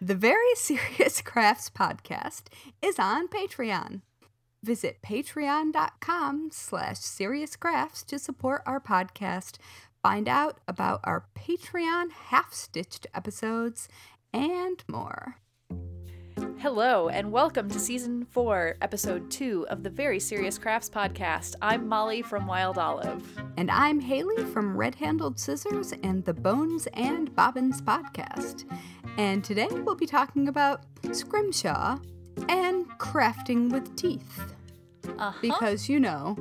The Very Serious Crafts podcast is on Patreon. Visit patreon.com slash seriouscrafts to support our podcast. Find out about our Patreon half-stitched episodes and more. Hello, and welcome to season four, episode two of the Very Serious Crafts podcast. I'm Mollie from Wild Olive. And I'm Haley from Red Handled Scissors and the Bones and Bobbins podcast. And today we'll be talking about scrimshaw and crafting with teeth. Uh-huh. Because, you know,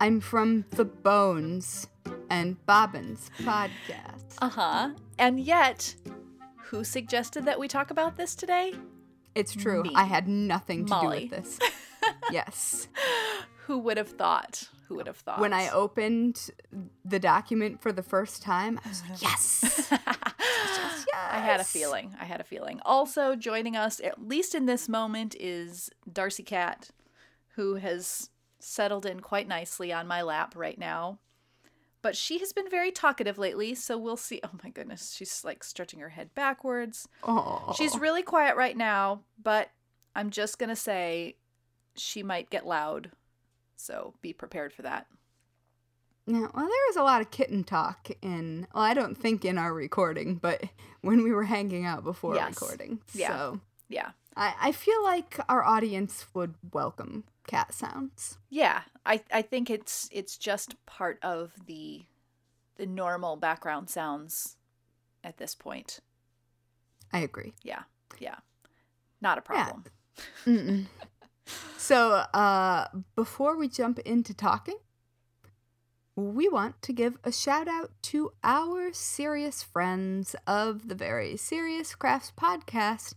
I'm from the Bones and Bobbins podcast. Uh-huh. And yet, who suggested that we talk about this today? It's true. Me. I had nothing to Mollie. do with this. yes. Who would have thought? Who would have thought? When I opened the document for the first time, I was like, yes. yes, yes. I had a feeling. I had a feeling. Also joining us, at least in this moment, is Darcy Cat, who has settled in quite nicely on my lap right now. But she has been very talkative lately, so we'll see. Oh my goodness, she's like stretching her head backwards. Oh. She's really quiet right now, but I'm just gonna say she might get loud. So be prepared for that. Yeah, well, there was a lot of kitten talk in, well, I don't think in our recording, but when we were hanging out before Yes. recording. Yeah. So Yeah. I, I feel like our audience would welcome cat sounds. Yeah, I I think it's it's just part of the the normal background sounds at this point. I agree. Yeah. Yeah. Not a problem. Mm-mm. so, uh, before we jump into talking, we want to give a shout out to our serious friends of the Very Serious Crafts podcast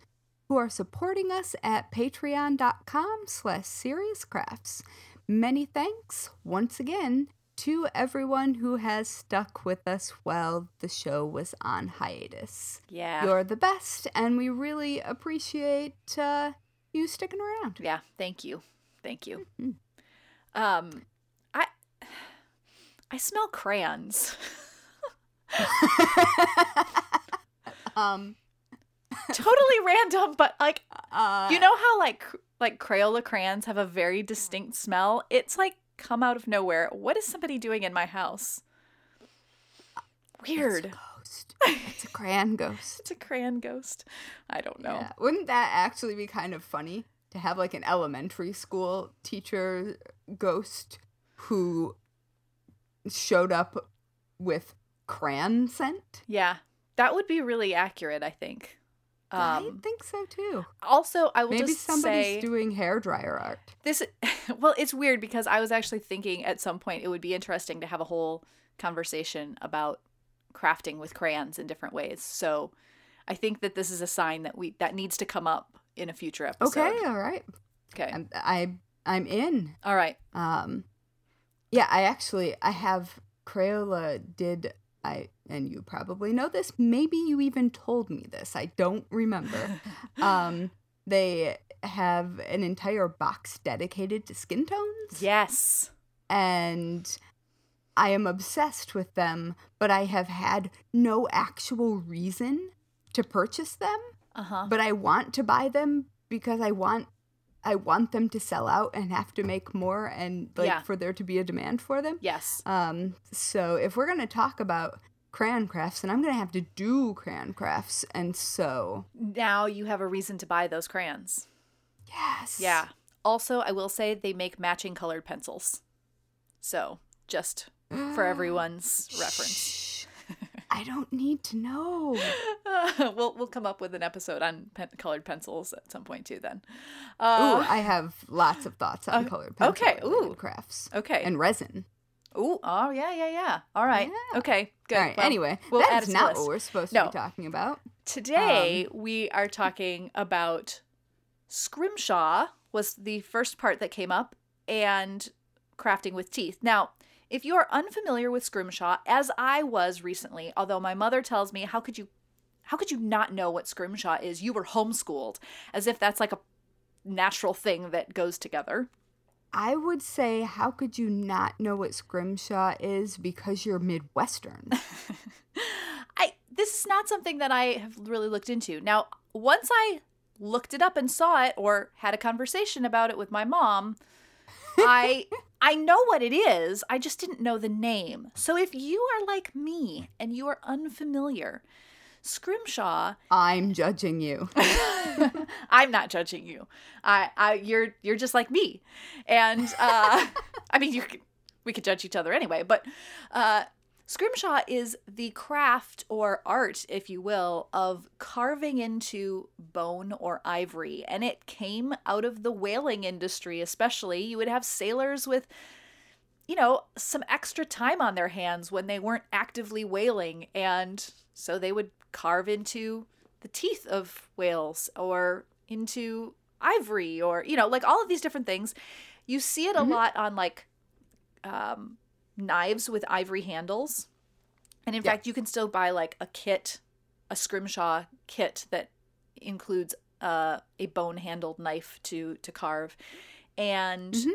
who are supporting us at patreon.com slash seriouscrafts. Many thanks once again to everyone who has stuck with us while the show was on hiatus. Yeah. You're the best, and we really appreciate uh, you sticking around. yeah, thank you. Thank you. Mhm. Um I I smell crayons. um, totally random, but like uh, you know how like like Crayola crayons have a very distinct smell? It's like come out of nowhere. What is somebody doing in my house? Weird. It's a ghost. It's a crayon ghost. It's a crayon ghost. I don't know. Yeah. Wouldn't that actually be kind of funny to have like an elementary school teacher ghost who showed up with crayon scent? Yeah, that would be really accurate. I think. I Um, think so too. also, I will just say. Maybe just somebody's say doing hair dryer art. this. Well, it's weird because I was actually thinking at some point it would be interesting to have a whole conversation about crafting with crayons in different ways. So, I think that this is a sign that we that needs to come up in a future episode. Okay, all right. Okay. I'm, I I'm in. All right. Um, yeah, I actually I have Crayola did I and you probably know this. Maybe you even told me this. I don't remember. um, they have an entire box dedicated to skin tones, yes. and I am obsessed with them. But I have had no actual reason to purchase them. Uh huh. But I want to buy them because I want I want them to sell out and have to make more and like Yeah. for there to be a demand for them. Yes. Um so if we're going to talk about crayon crafts and I'm going to have to do crayon crafts and so Now you have a reason to buy those crayons. yes. Yeah. Also, I will say they make matching colored pencils. So, just for everyone's reference. I don't need to know. we'll we'll come up with an episode on pen- colored pencils at some point too. Then, Ooh, uh, I have lots of thoughts on uh, colored pencils. okay, ooh. crafts okay. and resin. Ooh, oh yeah, yeah, yeah. All right. Yeah. Okay. Good. All right. Well, anyway, we'll add that's it to the not what we're supposed No. to be talking about. Today Um, we are talking about scrimshaw was the first part that came up and crafting with teeth. Now, if you are unfamiliar with scrimshaw, as I was recently, although my mother tells me, how could you how could you not know what scrimshaw is? You were homeschooled, as if that's like a natural thing that goes together. I would say, how could you not know what scrimshaw is because you're Midwestern? I this is not something that I have really looked into. Now, once I looked it up and saw it or had a conversation about it with my mom, I I know what it is. I just didn't know the name. So if you are like me and you are unfamiliar, Scrimshaw I'm judging you. I'm not judging you. I, I, you're, you're just like me, and uh, I mean, you, we could judge each other anyway. But uh, Scrimshaw is the craft or art, if you will, of carving into bone or ivory, and it came out of the whaling industry. Especially, you would have sailors with you know, some extra time on their hands when they weren't actively whaling. And so they would carve into the teeth of whales or into ivory or, you know, like all of these different things. You see it a Mhm. lot on like um, knives with ivory handles. And in Yeah. fact, you can still buy like a kit, a scrimshaw kit that includes uh, a bone handled knife to to carve. And Mhm.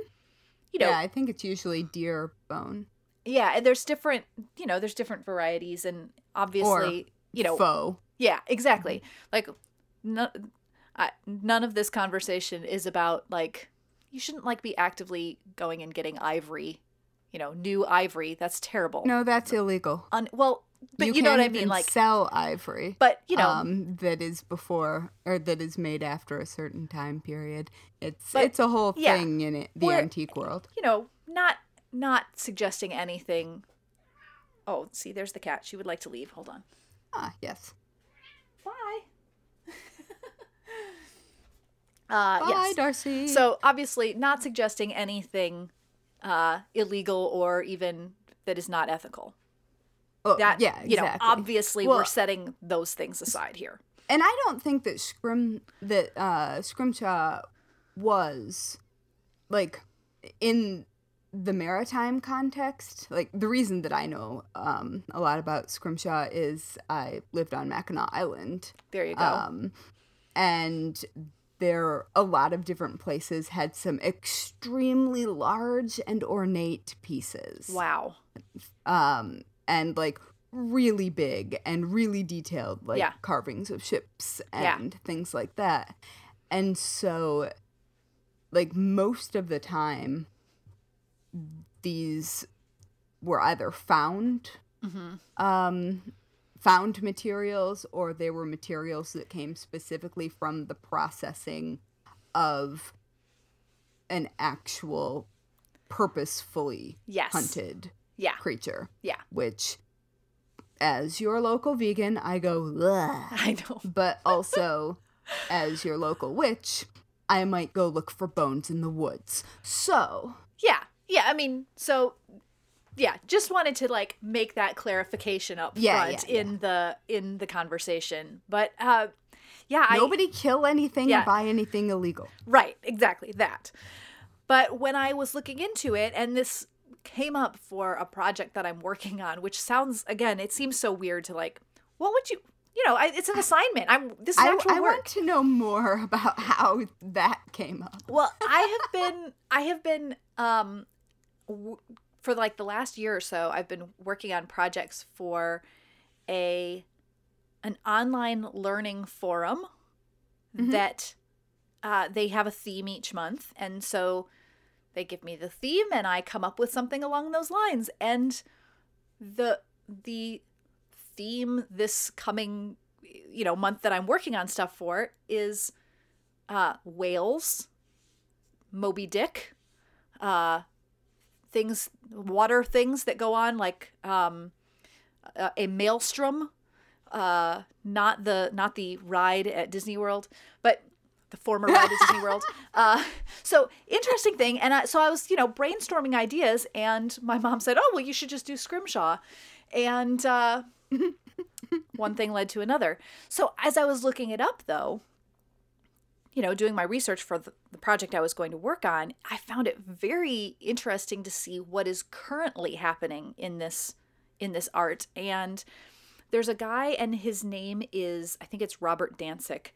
you know, yeah, I think it's usually deer bone. yeah, and there's different, you know, there's different varieties, and obviously, you know, Faux. yeah, exactly. Like, no, I, none of this conversation is about like you shouldn't like be actively going and getting ivory, you know, new ivory. That's terrible. No, that's illegal. Un- well, but you, you know what I mean, like, sell ivory. but you know, um, that is before or that is made after a certain time period. It's But, it's a whole yeah, thing in it, the antique world. you know, not not suggesting anything. Oh, see, there's the cat. She would like to leave. Hold on. Ah, yes. Bye. uh, Bye, yes. Darcy. So obviously, not suggesting anything uh, illegal or even that is not ethical. Oh, That yeah, you know, exactly. obviously, we're setting those things aside here. and I don't think that scrim that uh scrimshaw was like in the maritime context like the reason that i know um a lot about scrimshaw is i lived on mackinac island There you go. um and there a lot of different places had some extremely large and ornate pieces wow. um and like really big and really detailed like Yeah. carvings of ships Yeah. and things like that and so like most of the time these were either found hmm um found materials or they were materials that came specifically from the processing of an actual purposefully Yes. hunted Yeah. creature Yeah. which as your local vegan i go. I know. but also as your local witch i might go look for bones in the woods so Yeah. Yeah. I mean, so yeah, just wanted to like make that clarification up Yeah, front yeah, in the in the conversation. But uh yeah, I nobody kill anything Yeah. or buy anything illegal Right, exactly that. But when I was looking into it, and this came up for a project that I'm working on, which sounds again, it seems so weird to like, what would you, you know, I, it's an assignment. I'm this is I, actual I work. want to know more about how that came up Well, I have been, I have been, um, w- for like the last year or so, I've been working on projects for a an online learning forum Mhm. that uh, they have a theme each month, and so they give me the theme, and I come up with something along those lines. And the the theme this coming you know month that I'm working on stuff for is uh, whales, Moby Dick, uh, things, water things that go on like um, a, a maelstrom, uh, not the not the ride at Disney World, but the former ride at Disney World. Uh, so interesting thing, and I, so I was you know brainstorming ideas, and my mom said, "Oh well, you should just do Scrimshaw," and uh, one thing led to another. So as I was looking it up, though, you know, doing my research for the, the project I was going to work on, I found it very interesting to see what is currently happening in this in this art. And there's a guy, and his name is I think it's Robert Dancik,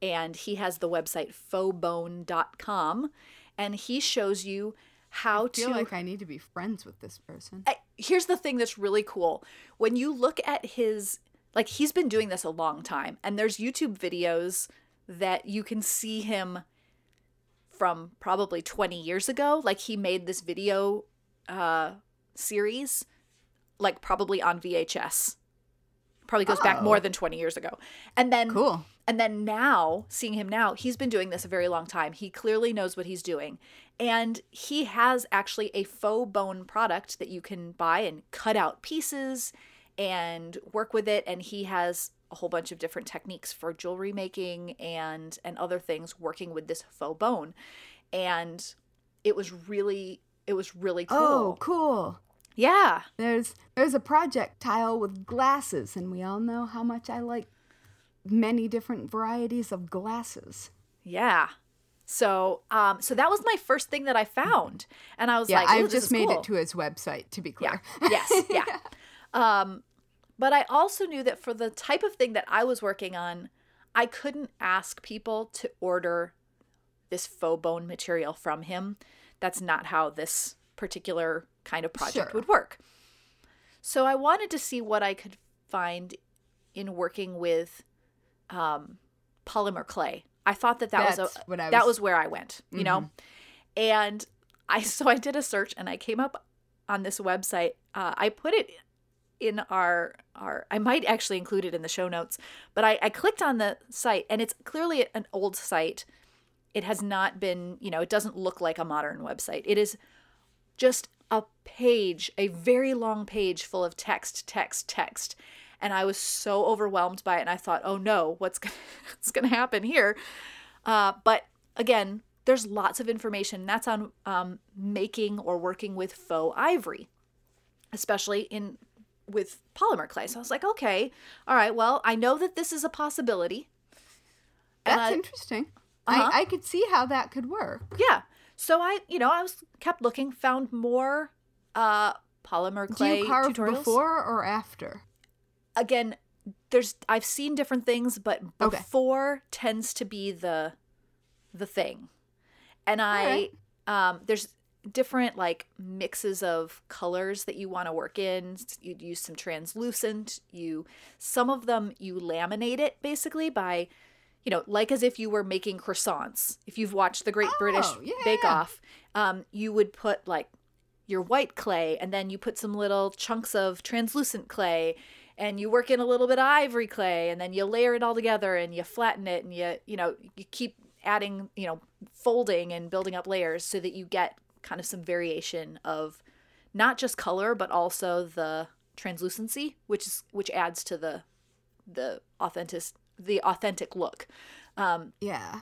and he has the website fauxbone.com, and he shows you how I feel to like I need to be friends with this person. I- here's the thing that's really cool when you look at his like he's been doing this a long time and there's YouTube videos that you can see him from probably 20 years ago like he made this video uh series like probably on VHS probably goes back Oh. more than 20 years ago and then Cool. and then now, seeing him now, he's been doing this a very long time. He clearly knows what he's doing. And he has actually a faux bone product that you can buy and cut out pieces and work with it. And he has a whole bunch of different techniques for jewelry making and and other things working with this faux bone. And it was really it was really cool. Oh, cool. Yeah. There's there's a projectile with glasses, and we all know how much I like many different varieties of glasses. Yeah. So, um, so that was my first thing that I found, and I was Yeah, like, "Ooh, I've just made cool." it to his website to be Yeah. clear. yes. Yeah. Um, but I also knew that for the type of thing that I was working on, I couldn't ask people to order this faux bone material from him. That's not how this particular kind of project Sure. would work. So I wanted to see what I could find in working with um, polymer clay. I thought that that was a, that was- was where I went, you know. And I so I did a search and I came up on this website. Uh, I put it in our our I might actually include it in the show notes, but I, I clicked on the site and it's clearly an old site. It has not been, you know, it doesn't look like a modern website. It is just a page, a very long page full of text, text, text. And I was so overwhelmed by it and I thought, oh no, what's gonna, what's gonna happen here? Uh, but again, there's lots of information. That's on um, making or working with faux ivory, especially in with polymer clay. So I was like, okay, all right, well, I know that this is a possibility. That's I- interesting. Uh-huh. I, I could see how that could work. yeah. So I, you know, I was kept looking, found more uh polymer Do clay you carve tutorials. before or after? Again, there's I've seen different things, but Okay. before tends to be the the thing. And I Alright. um there's different like mixes of colors that you want to work in. You'd use some translucent. You some of them you laminate it basically by you know, like as if you were making croissants. If you've watched the Great British Oh, yeah, Bake. Off, um, you would put like your white clay and then you put some little chunks of translucent clay and you work in a little bit of ivory clay and then you layer it all together and you flatten it and you you know you keep adding you know folding and building up layers so that you get kind of some variation of not just color but also the translucency which is which adds to the the authentic the authentic look um Yeah.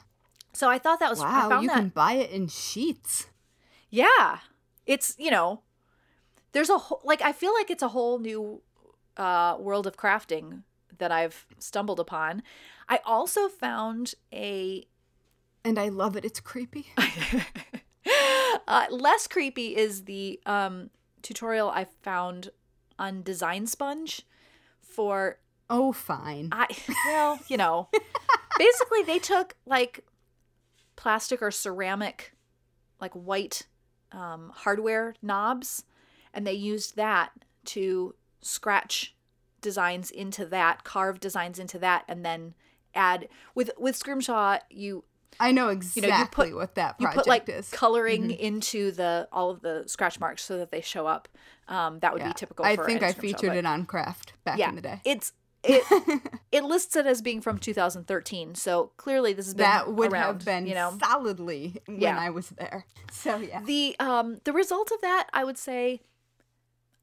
so i thought that was i Wow, you that can buy it in sheets. yeah. It's, you know, there's a whole, like, I feel like it's a whole new uh, world of crafting that I've stumbled upon. I also found a, And I love it. It's creepy. uh, less creepy is the um, tutorial I found on Design Sponge for Oh, fine. I well, you know, basically they took like plastic or ceramic, like white um, hardware knobs, and they used that to scratch designs into that, carve designs into that, and then add with with Scrimshaw you I know you exactly know you put what that you put like is. coloring into the all of the scratch marks so that they show up. Um, that would Yeah. be typical. I for think I featured but- it on Craft back yeah, in the day. It's it it lists it as being from 2013, so clearly this has been that would around, have been you know. solidly when Yeah. I was there. So yeah. The um the result of that, I would say,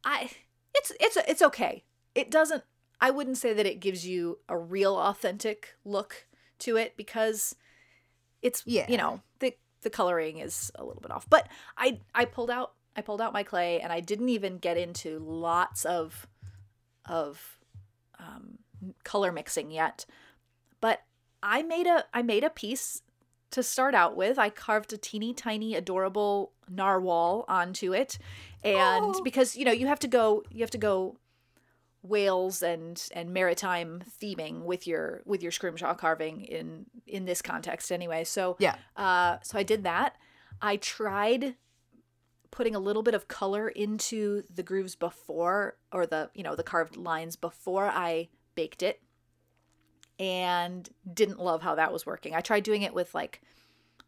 I it's it's it's okay. It doesn't. I wouldn't say that it gives you a real authentic look to it because it's Yeah. you know the the coloring is a little bit off. But I I pulled out I pulled out my clay and I didn't even get into lots of of um, color mixing yet. But I made a I made a piece to start out with. I carved a teeny tiny adorable narwhal onto it. And Oh. because you know, you have to go you have to go whales and and maritime theming with your with your scrimshaw carving in in this context anyway. So Yeah. uh so I did that. I tried putting a little bit of color into the grooves before or the you know the carved lines before I baked it and didn't love how that was working. I tried doing it with like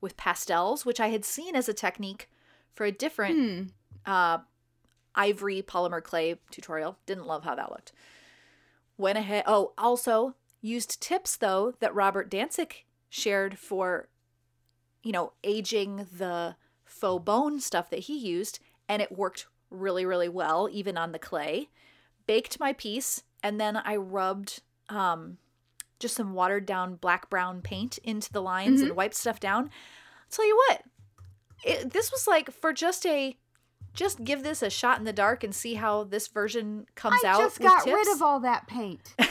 with pastels, which I had seen as a technique for a different Hmm. uh, ivory polymer clay tutorial. Didn't love how that looked. Went ahead. Oh, also used tips though that Robert Dancik shared for, you know, aging the faux bone stuff that he used, and it worked really, really well, even on the clay. Baked my piece, and then I rubbed um, just some watered down black brown paint into the lines and wiped stuff down. I'll tell you what, it, this was like for just a just give this a shot in the dark and see how this version comes I out. just with got tips. rid of all that paint.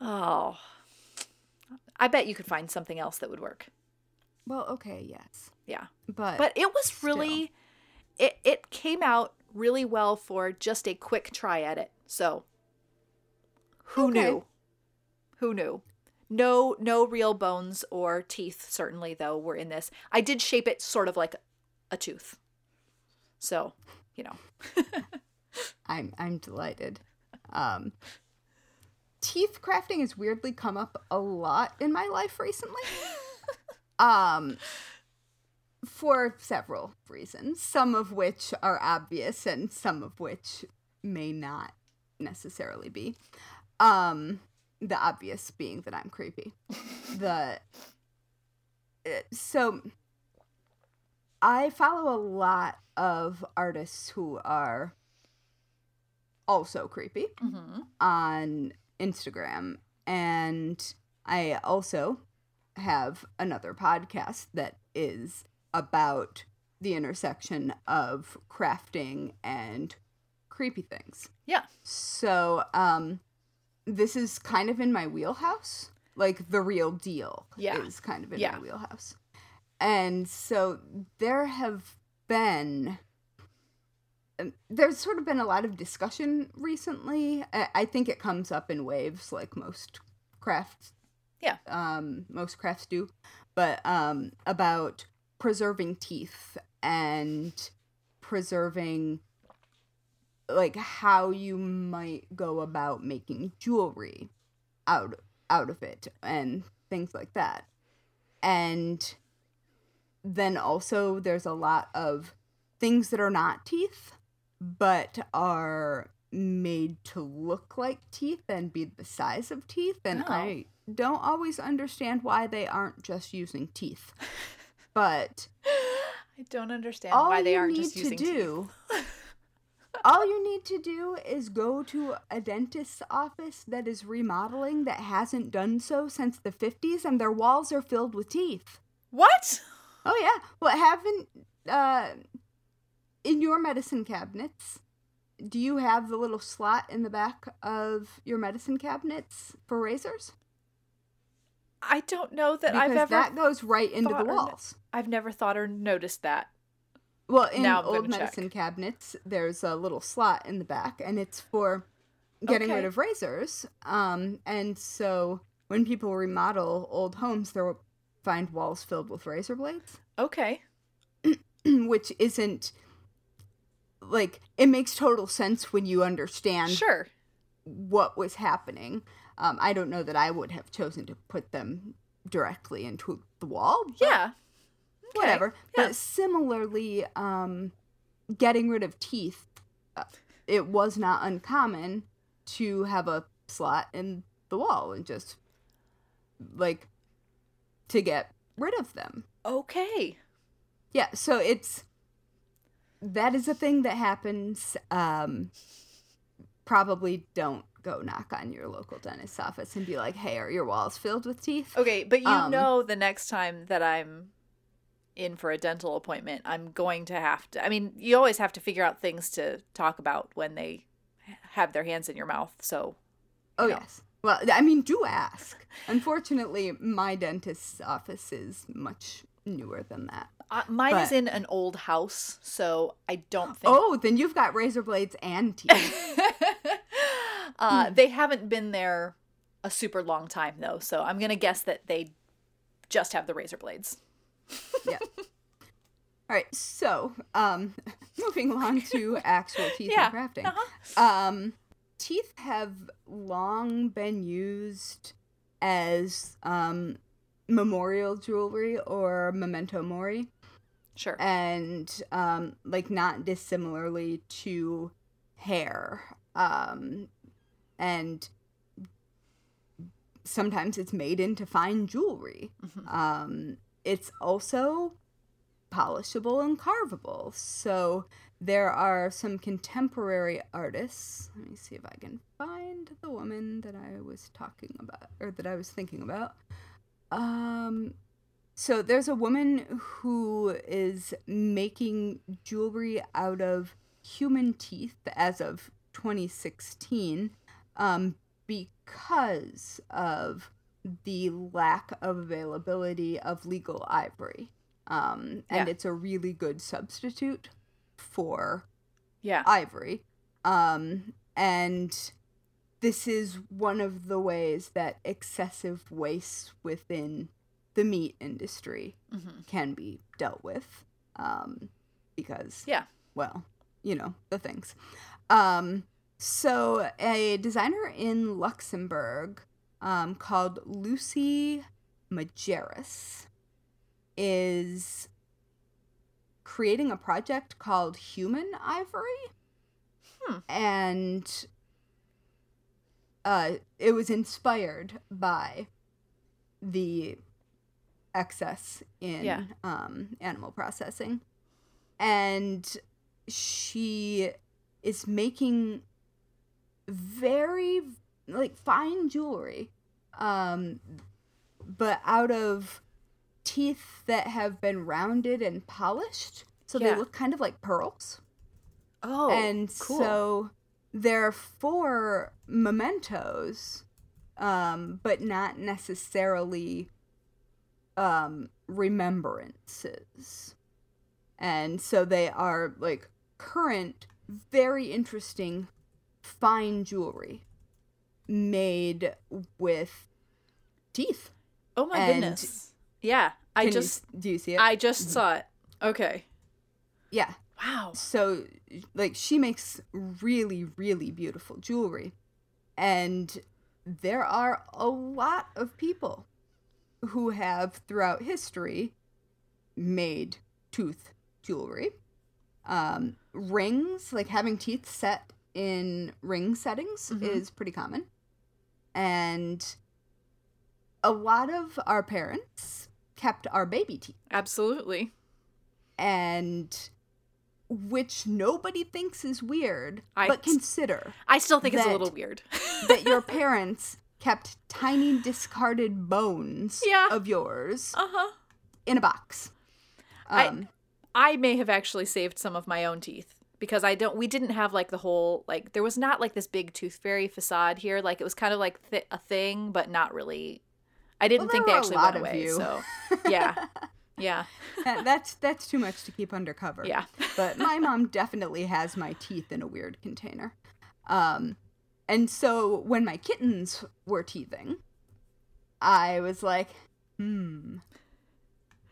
oh, I bet you could find something else that would work. well, okay, yes, Yeah, but but it was still. really it it came out really well for just a quick try at it. So who Okay. knew? Who knew? No no real bones or teeth certainly though were in this. I did shape it sort of like a tooth. So, you know. I'm I'm delighted. Um, teeth crafting has weirdly come up a lot in my life recently. um, for several reasons, some of which are obvious and some of which may not necessarily be. Um, the obvious being that I'm creepy. the uh, so I follow a lot of artists who are also creepy Mhm. on Instagram. And I also have another podcast that is about the intersection of crafting and creepy things. Yeah. So, um, this is kind of in my wheelhouse. Like the real deal Yeah. is kind of in Yeah. my wheelhouse. And so there have been um, there's sort of been a lot of discussion recently. I, I think it comes up in waves, like most crafts. Yeah. Um, most crafts do, but um, about preserving teeth and preserving like how you might go about making jewelry out out of it and things like that. And then also there's a lot of things that are not teeth but are made to look like teeth and be the size of teeth and Oh. I don't always understand why they aren't just using teeth. But I don't understand all why they aren't just to using teeth. do all you need to do is go to a dentist's office that is remodeling that hasn't done so since the 50s and their walls are filled with teeth. What? Oh yeah. Well, haven't uh in your medicine cabinets do you have the little slot in the back of your medicine cabinets for razors? I don't know that Because I've ever that goes right into the or walls. I've never thought or noticed that. Well, in old gonna check. medicine cabinets, there's a little slot in the back, and it's for getting rid of razors. Um, and so when people remodel old homes, they'll find walls filled with razor blades, Okay. which isn't like it makes total sense when you understand Sure. what was happening. Um, I don't know that I would have chosen to put them directly into the wall. Yeah. Okay. whatever. Yeah. But similarly, um, getting rid of teeth, uh, it was not uncommon to have a slot in the wall and just like to get rid of them. Okay. Yeah, so it's that is a thing that happens. Um, probably don't go knock on your local dentist's office and be like, "Hey, are your walls filled with teeth?" Okay, but you Um, know the next time that I'm in for a dental appointment, I'm going to have to I mean, you always have to figure out things to talk about when they have their hands in your mouth. So, Oh know. yes. Well, I mean, do ask. Unfortunately, my dentist's office is much newer than that. uh, mine is in an old house, so I don't think Oh, then you've got razor blades and teeth. uh, they haven't been there a super long time though, so I'm gonna guess that they just have the razor blades. yeah. All right. So, um, moving along to actual teeth Yeah, and crafting. Uh-huh. Um, teeth have long been used as um, memorial jewelry or memento mori, Sure. and um, like not dissimilarly to hair. Um, and sometimes it's made into fine jewelry. Mhm. Um, it's also polishable and carvable. So there are some contemporary artists. Let me see if I can find the woman that I was talking about or that I was thinking about. Um so there's a woman who is making jewelry out of human teeth as of 2016 um, because of the lack of availability of legal ivory. Um, and Yeah. it's a really good substitute for yeah. ivory. Um, and this is one of the ways that excessive waste within the meat industry Mhm. can be dealt with. Um, because, Yeah. well, you know, the things. Um, so, a designer in Luxembourg um, called Lucy Majerus is creating a project called Human Ivory. Hmm. And uh, it was inspired by the excess in Yeah. um, animal processing. And she is making very like fine jewelry um but out of teeth that have been rounded and polished so Yeah. they look kind of like pearls Oh, and cool. so they're for mementos um but not necessarily um remembrances and so they are like current very interesting fine jewelry made with teeth oh my and- goodness. Yeah. I Can just s- do you see it I just saw it. Okay. yeah Wow. so like she makes really really beautiful jewelry and there are a lot of people who have throughout history made tooth jewelry um rings like having teeth set in ring settings Mhm. is pretty common and a lot of our parents kept our baby teeth Absolutely. and which nobody thinks is weird. I- but consider I still think it's a little weird. that your parents kept tiny discarded bones Yeah. of yours uh-huh. in a box. I- Um, I may have actually saved some of my own teeth because I don't. We didn't have like the whole like there was not like this big tooth fairy facade here. Like it was kind of like th- a thing, but not really. I didn't Well, think they actually went away. you. So yeah, yeah, that- that's that's too much to keep undercover. yeah. but my mom definitely has my teeth in a weird container. Um, and so when my kittens were teething, I was like, hmm,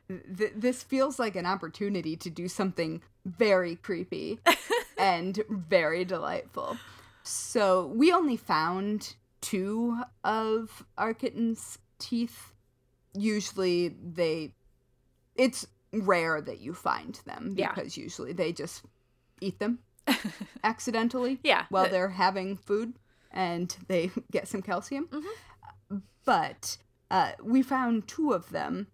th- this feels like an opportunity to do something very creepy and very delightful. So we only found two of our kittens' teeth. Usually they, it's rare that you find them Yeah. because usually they just eat them accidentally Yeah. while th- they're having food and they get some calcium. But uh, we found two of them.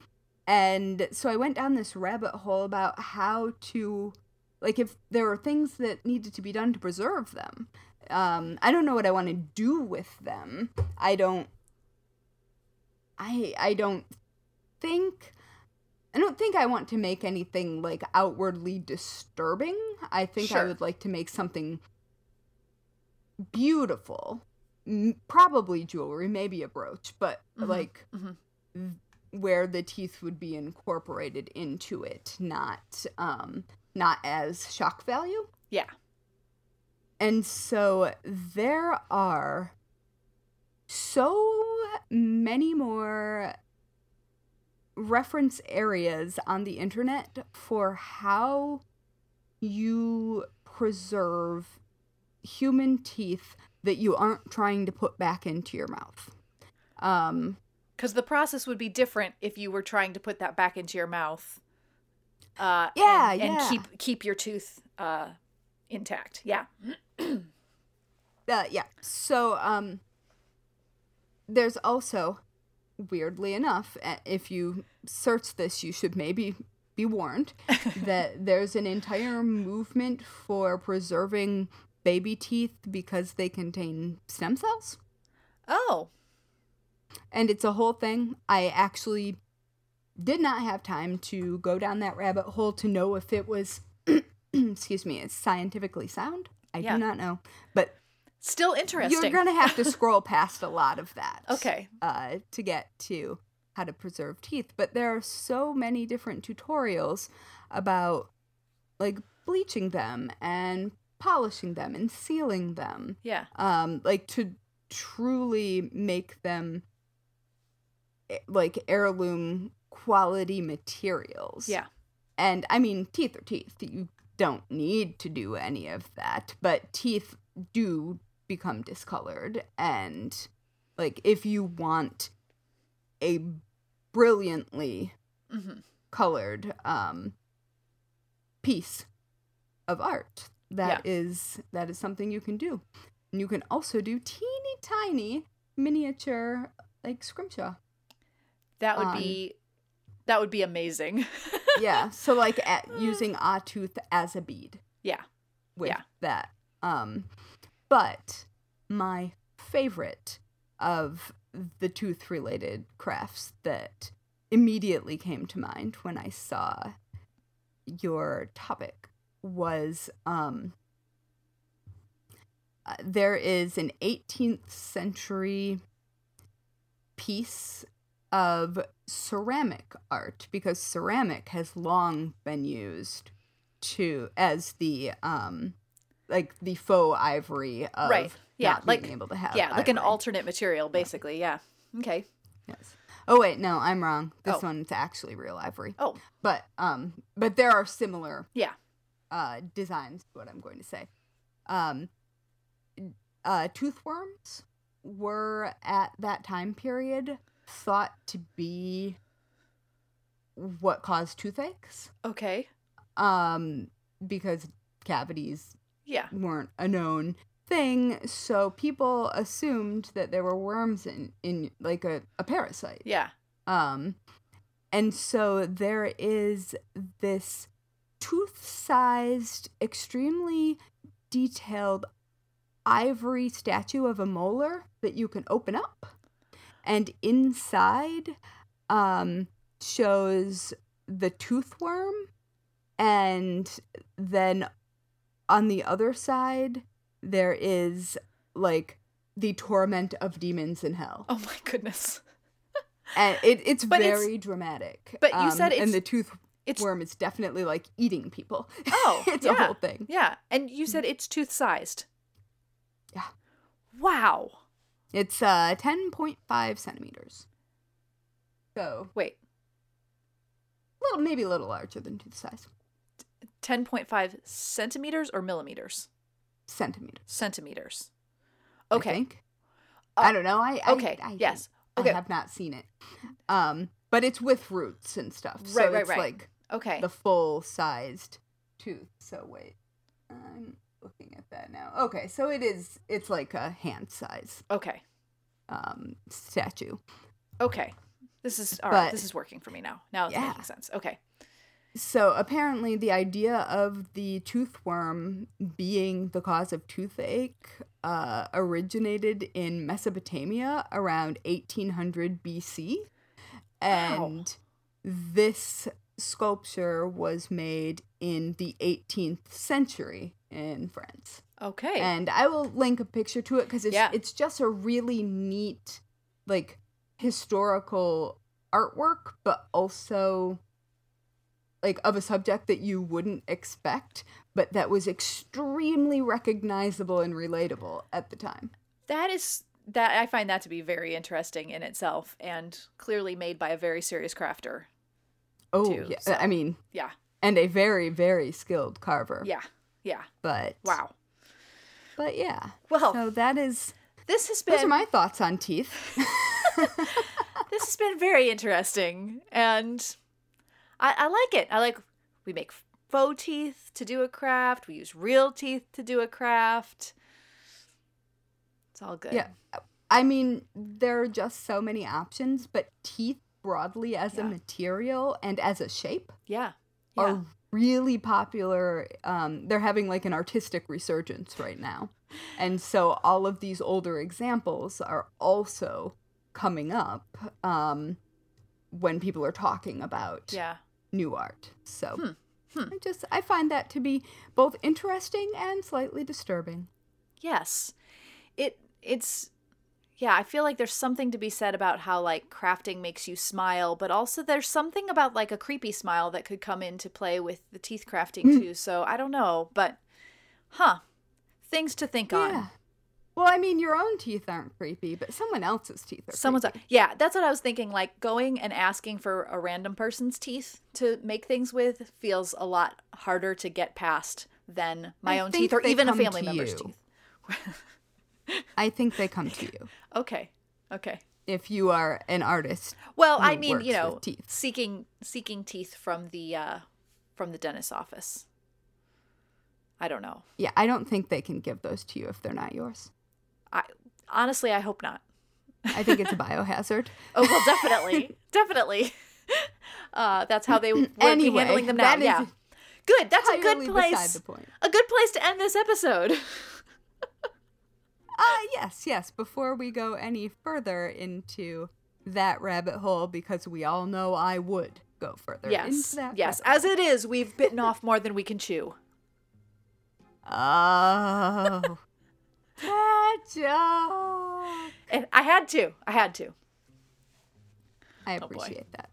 And so I went down this rabbit hole about how to, like, if there were things that needed to be done to preserve them. Um, I don't know what I want to do with them. I don't. I I don't think. I don't think I want to make anything like outwardly disturbing. I think I would like to make something beautiful. M- Probably jewelry, maybe a brooch, but Mhm. like Mhm. v- where the teeth would be incorporated into it, not um not as shock value. yeah. And so there are so many more reference areas on the internet for how you preserve human teeth that you aren't trying to put back into your mouth. Um, Because the process would be different if you were trying to put that back into your mouth. Uh, Yeah, and, yeah. and keep keep your tooth uh, intact. Yeah. uh, yeah. So um, there's also, weirdly enough, if you search this, you should maybe be warned that there's an entire movement for preserving baby teeth because they contain stem cells. Oh. and it's a whole thing. I actually did not have time to go down that rabbit hole to know if it was, excuse me, it's scientifically sound. I Yeah. do not know, but Still interesting. you're gonna have to scroll past a lot of that, Okay. uh, to get to how to preserve teeth. But there are so many different tutorials about like bleaching them and polishing them and sealing them Yeah. um like to truly make them eh, like heirloom quality materials Yeah. and i mean teeth are teeth you don't need to do any of that but teeth do become discolored and like if you want a brilliantly hmm colored um piece of art That is that is something you can do and you can also do teeny tiny miniature like scrimshaw That would on- be that would be amazing. yeah so like at, using a tooth as a bead yeah. with Yeah. that um but my favorite of the tooth related crafts that immediately came to mind when i saw your topic was um uh, there is an 18th century piece of ceramic art because ceramic has long been used to as the um like the faux ivory of Right. Yeah, like- able to have yeah, like an alternate material basically. Yeah. Okay. yes oh wait no i'm wrong this Oh. one's actually real ivory Oh, but um but there are similar yeah. uh designs what i'm going to say um uh toothworms were at that time period thought to be what caused toothaches Okay. um because cavities Yeah. weren't a known thing so people assumed that there were worms in in like a, a parasite Yeah. um and so there is this tooth-sized extremely detailed ivory statue of a molar that you can open up and inside um shows the tooth worm and then on the other side there is like the torment of demons in hell Oh my goodness. and it, it's But it's- very dramatic but you said and it's- the toothworm It's worm is definitely like eating people oh, it's yeah. a whole thing Yeah, and you said it's tooth sized. Yeah. Wow. it's uh 10.5 centimeters so Wait, a little maybe a little larger than tooth size ten point five centimeters or millimeters? centimeters Centimeters. I Okay. think. Uh, I don't know I, I okay, I, yes. I Okay. have not seen it um but it's with roots and stuff so Right, right, it's right. like Okay. the full sized tooth. So wait, I'm looking at that now. Okay, so it is. It's like a hand size okay. um, statue. Okay. This is all right. But- This is working for me now. Now it's Yeah. making sense. Okay. So apparently, the idea of the toothworm being the cause of toothache uh, originated in Mesopotamia around 1800 BC, and this sculpture was made in the 18th century in France. Okay. and I will link a picture to it because it's Yeah. it's just a really neat like historical artwork, but also like of a subject that you wouldn't expect, but that was extremely recognizable and relatable at the time. that is that I find that to be very interesting in itself and clearly made by a very serious crafter. Oh, Too, yeah, so- I mean, Yeah. and a very very skilled carver. Yeah. Yeah. but Wow. But yeah. Well, So that is this has been those are my thoughts on teeth. this has been very interesting, and I, I like it. I like we make faux teeth to do a craft. We use real teeth to do a craft. It's all good. Yeah. I mean, there are just so many options, but teeth broadly as a material and as a shape Yeah. Yeah. are really popular. Um, they're having like an artistic resurgence right now. And so all of these older examples are also coming up um, when people are talking about yeah. New art. So Hmm. Hmm. I just I find that to be both interesting and slightly disturbing. Yes. It it's yeah, I feel like there's something to be said about how like crafting makes you smile, but also there's something about like a creepy smile that could come into play with the teeth crafting Mm. too. So I don't know, but huh. Things to think on. Well, I mean, your own teeth aren't creepy, but someone else's teeth are. Someone's creepy. yeah, that's what I was thinking. Like going and asking for a random person's teeth to make things with feels a lot harder to get past than my I own teeth or even a family member's you. teeth. I think they come to you Okay, okay. if you are an artist. Well, I mean, you know, teeth. seeking seeking teeth from the uh, from the dentist's office. I don't know. Yeah, I don't think they can give those to you if they're not yours. I honestly, I hope not. I think it's a biohazard. Oh well, definitely, definitely. Uh, that's how they would be handling them now. Yeah, good. That's a good place. A good place to end this episode. Ah, yes, yes. Before we go any further into that rabbit hole, because we all know I would go further yes, into that. yes. As it is, we've bitten off more than we can chew. Oh. That joke. And I had to. I had to. I Oh, appreciate that.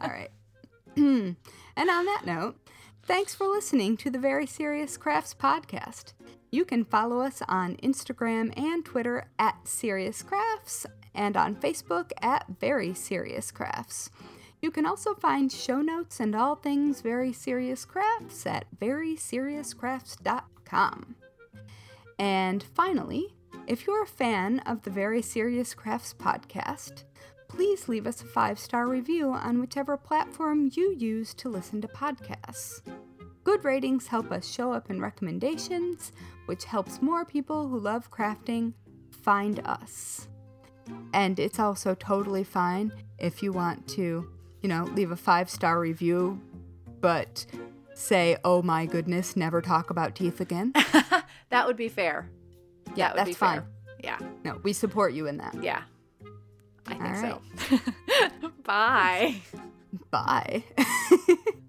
All right. and on that note, thanks for listening to the Very Serious Crafts podcast. You can follow us on Instagram and Twitter at Serious Crafts and on Facebook at Very Serious Crafts. You can also find show notes and all things Very Serious Crafts at veryseriouscrafts.com. And finally, if you're a fan of the Very Serious Crafts podcast, please leave us a five star review on whichever platform you use to listen to podcasts. Good ratings help us show up in recommendations, which helps more people who love crafting find us. And it's also totally fine if you want to, you know, leave a five star review, but say, oh my goodness, never talk about teeth again. That would be fair. Yeah, that would that's be fine. fair. Yeah, No, we support you in that. yeah. I think All so. Bye. Bye.